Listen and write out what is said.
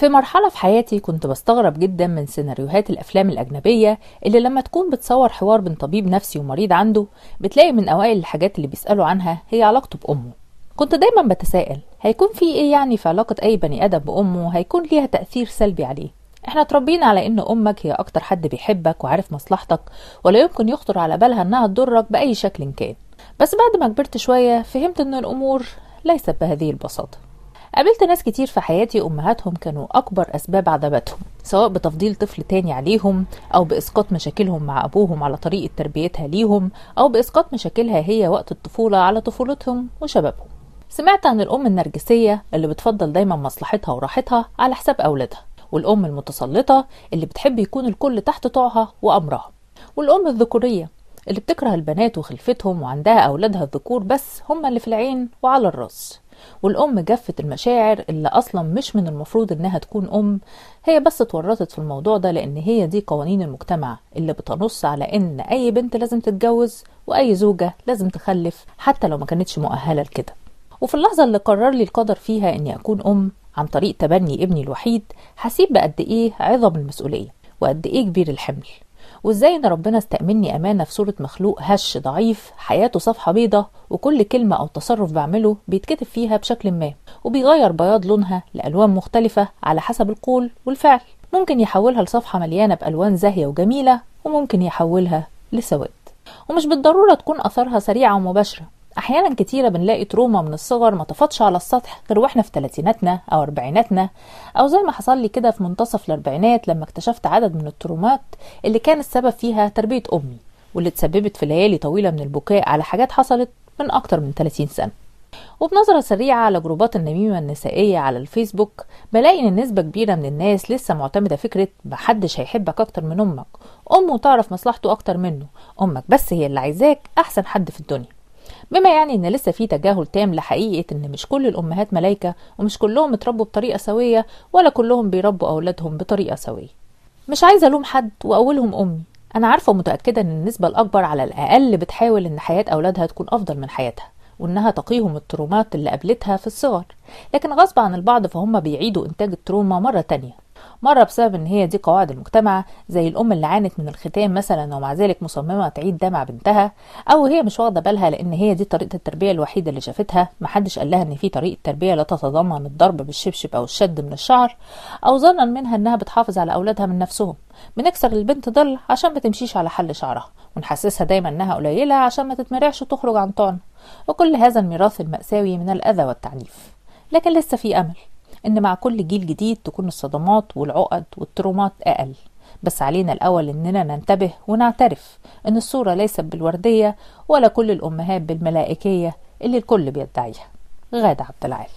في مرحلة في حياتي كنت بستغرب جدا من سيناريوهات الأفلام الأجنبية اللي لما تكون بتصور حوار بين طبيب نفسي ومريض عنده بتلاقي من أوائل الحاجات اللي بيسألوا عنها هي علاقته بأمه. كنت دايما بتساءل هيكون في إيه يعني في علاقة أي بني آدم بأمه هيكون ليها تأثير سلبي عليه؟ إحنا اتربينا على إن أمك هي أكتر حد بيحبك وعارف مصلحتك ولا يمكن يخطر على بالها إنها تضرك بأي شكل كان. بس بعد ما كبرت شوية فهمت إن الأمور ليست بهذه البساطة. قابلت ناس كتير في حياتي أمهاتهم كانوا أكبر أسباب عذاباتهم سواء بتفضيل طفل تاني عليهم أو بإسقاط مشاكلهم مع أبوهم على طريقة تربيتها ليهم أو بإسقاط مشاكلها هي وقت الطفولة على طفولتهم وشبابهم. سمعت عن الأم النرجسية اللي بتفضل دايما مصلحتها وراحتها على حساب أولادها والأم المتسلطة اللي بتحب يكون الكل تحت طوعها وأمرها والأم الذكورية اللي بتكره البنات وخلفتهم وعندها أولادها الذكور بس هم اللي في العين وعلى الرأس. والأم جفة المشاعر اللي أصلا مش من المفروض إنها تكون أم. هي بس اتورطت في الموضوع ده لأن هي دي قوانين المجتمع اللي بتنص على إن أي بنت لازم تتجوز وأي زوجة لازم تخلف حتى لو ما كانتش مؤهلة لكده. وفي اللحظة اللي قرر لي القدر فيها إني أكون أم عن طريق تبني ابني الوحيد حسيت بقد إيه عظم المسؤولية وقد إيه كبير الحمل. وازاي ان ربنا استأمني أمانة في صورة مخلوق هش ضعيف حياته صفحة بيضة وكل كلمة أو تصرف بعمله بيتكتب فيها بشكل ما وبيغير بياض لونها لألوان مختلفة على حسب القول والفعل. ممكن يحولها لصفحة مليانة بألوان زاهية وجميلة وممكن يحولها لسواد. ومش بالضرورة تكون اثارها سريعه ومباشره أحيانا كتيرة بنلاقي تروما من الصغر ما طفتش على السطح غير وإحنا في ثلاثيناتنا أو أربعيناتنا أو زي ما حصل لي كده في منتصف الأربعينات لما اكتشفت عدد من الترومات اللي كان السبب فيها تربية أمي واللي تسببت في ليالي طويلة من البكاء على حاجات حصلت من أكتر من 30 سنة. وبنظرة سريعة على جروبات النميمة النسائية على الفيسبوك بلاقي إن نسبة كبيرة من الناس لسه معتمدة فكرة محدش هيحبك أكتر من أمك أمه تعرف مصلحته أكتر منه أمك بس هي اللي عايزاك أحسن حد في الدنيا. بما يعني إن لسه في تجاهل تام لحقيقة إن مش كل الأمهات ملايكة ومش كلهم اتربوا بطريقة سوية ولا كلهم بيربوا أولادهم بطريقة سوية. مش عايزة ألوم حد واولهم أمي. أنا عارفة ومتأكدة إن النسبة الأكبر على الأقل بتحاول إن حياة أولادها تكون أفضل من حياتها وإنها تقيهم الترومات اللي قابلتها في الصغر. لكن غصب عن البعض فهم بيعيدوا إنتاج ال trauma مرة تانية. مرة بسبب إن هي دي قواعد المجتمع زي الأم اللي عانت من الختان مثلا ومع ذلك مصممة تعيد ده مع بنتها أو هي مش واخدة بالها لأن هي دي طريقة التربية الوحيدة اللي شافتها. محدش قال لها إن في طريقة تربية لا تتضمن الضرب بالشبشب أو الشد من الشعر أو ظنا منها إنها بتحافظ على أولادها من نفسهم. بنكسر البنت ضل عشان ما تمشيش على حل شعرها ونحسسها دايما إنها قليلة عشان ما تتمرعش وتخرج عن طعن. وكل هذا الميراث المأساوي من الأذى والتعنيف. لكن لسه في أمل. إن مع كل جيل جديد تكون الصدمات والعقد والترومات أقل. بس علينا الأول إننا ننتبه ونعترف إن الصورة ليست بالوردية ولا كل الأمهات بالملائكية اللي الكل بيدعيها. غادة عبد العال.